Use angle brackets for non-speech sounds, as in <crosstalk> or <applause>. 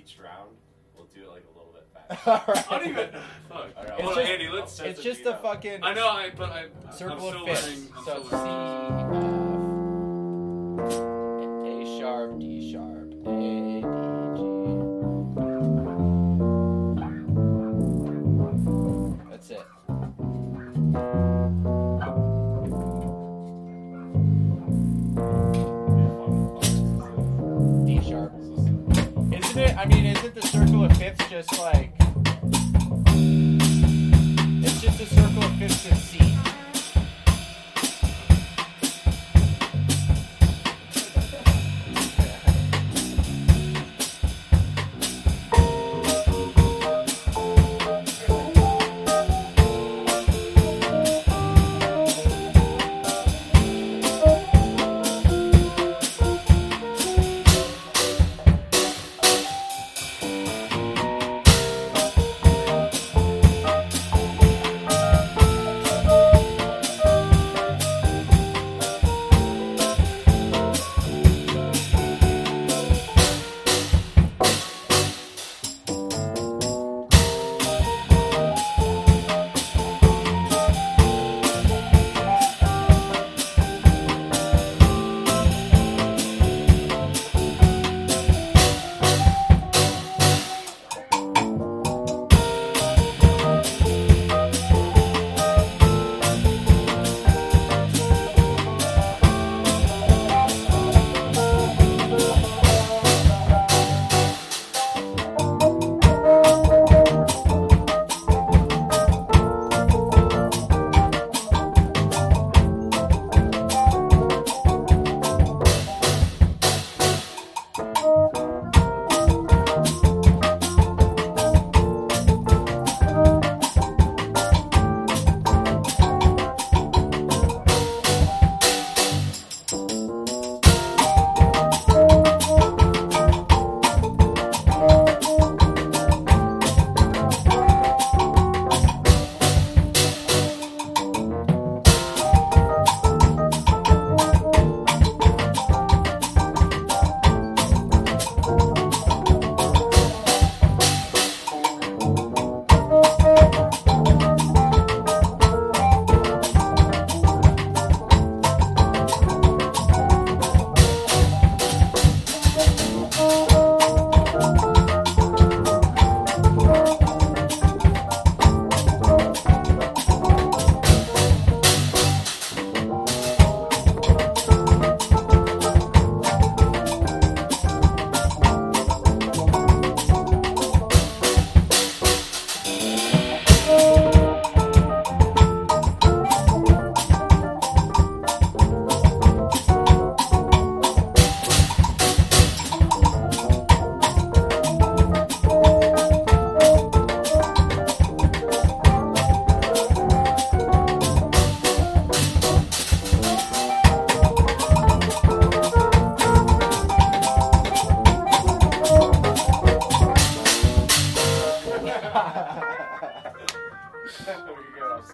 each round, we'll do it like a little bit <laughs> faster. I don't even. Fuck. It's just- Andy. Let's. It's just a fucking I know. I but I. I'm circle still of fish. fifths. So. C. Uh, a circle of fifths just like. It's just a circle of fifths and C.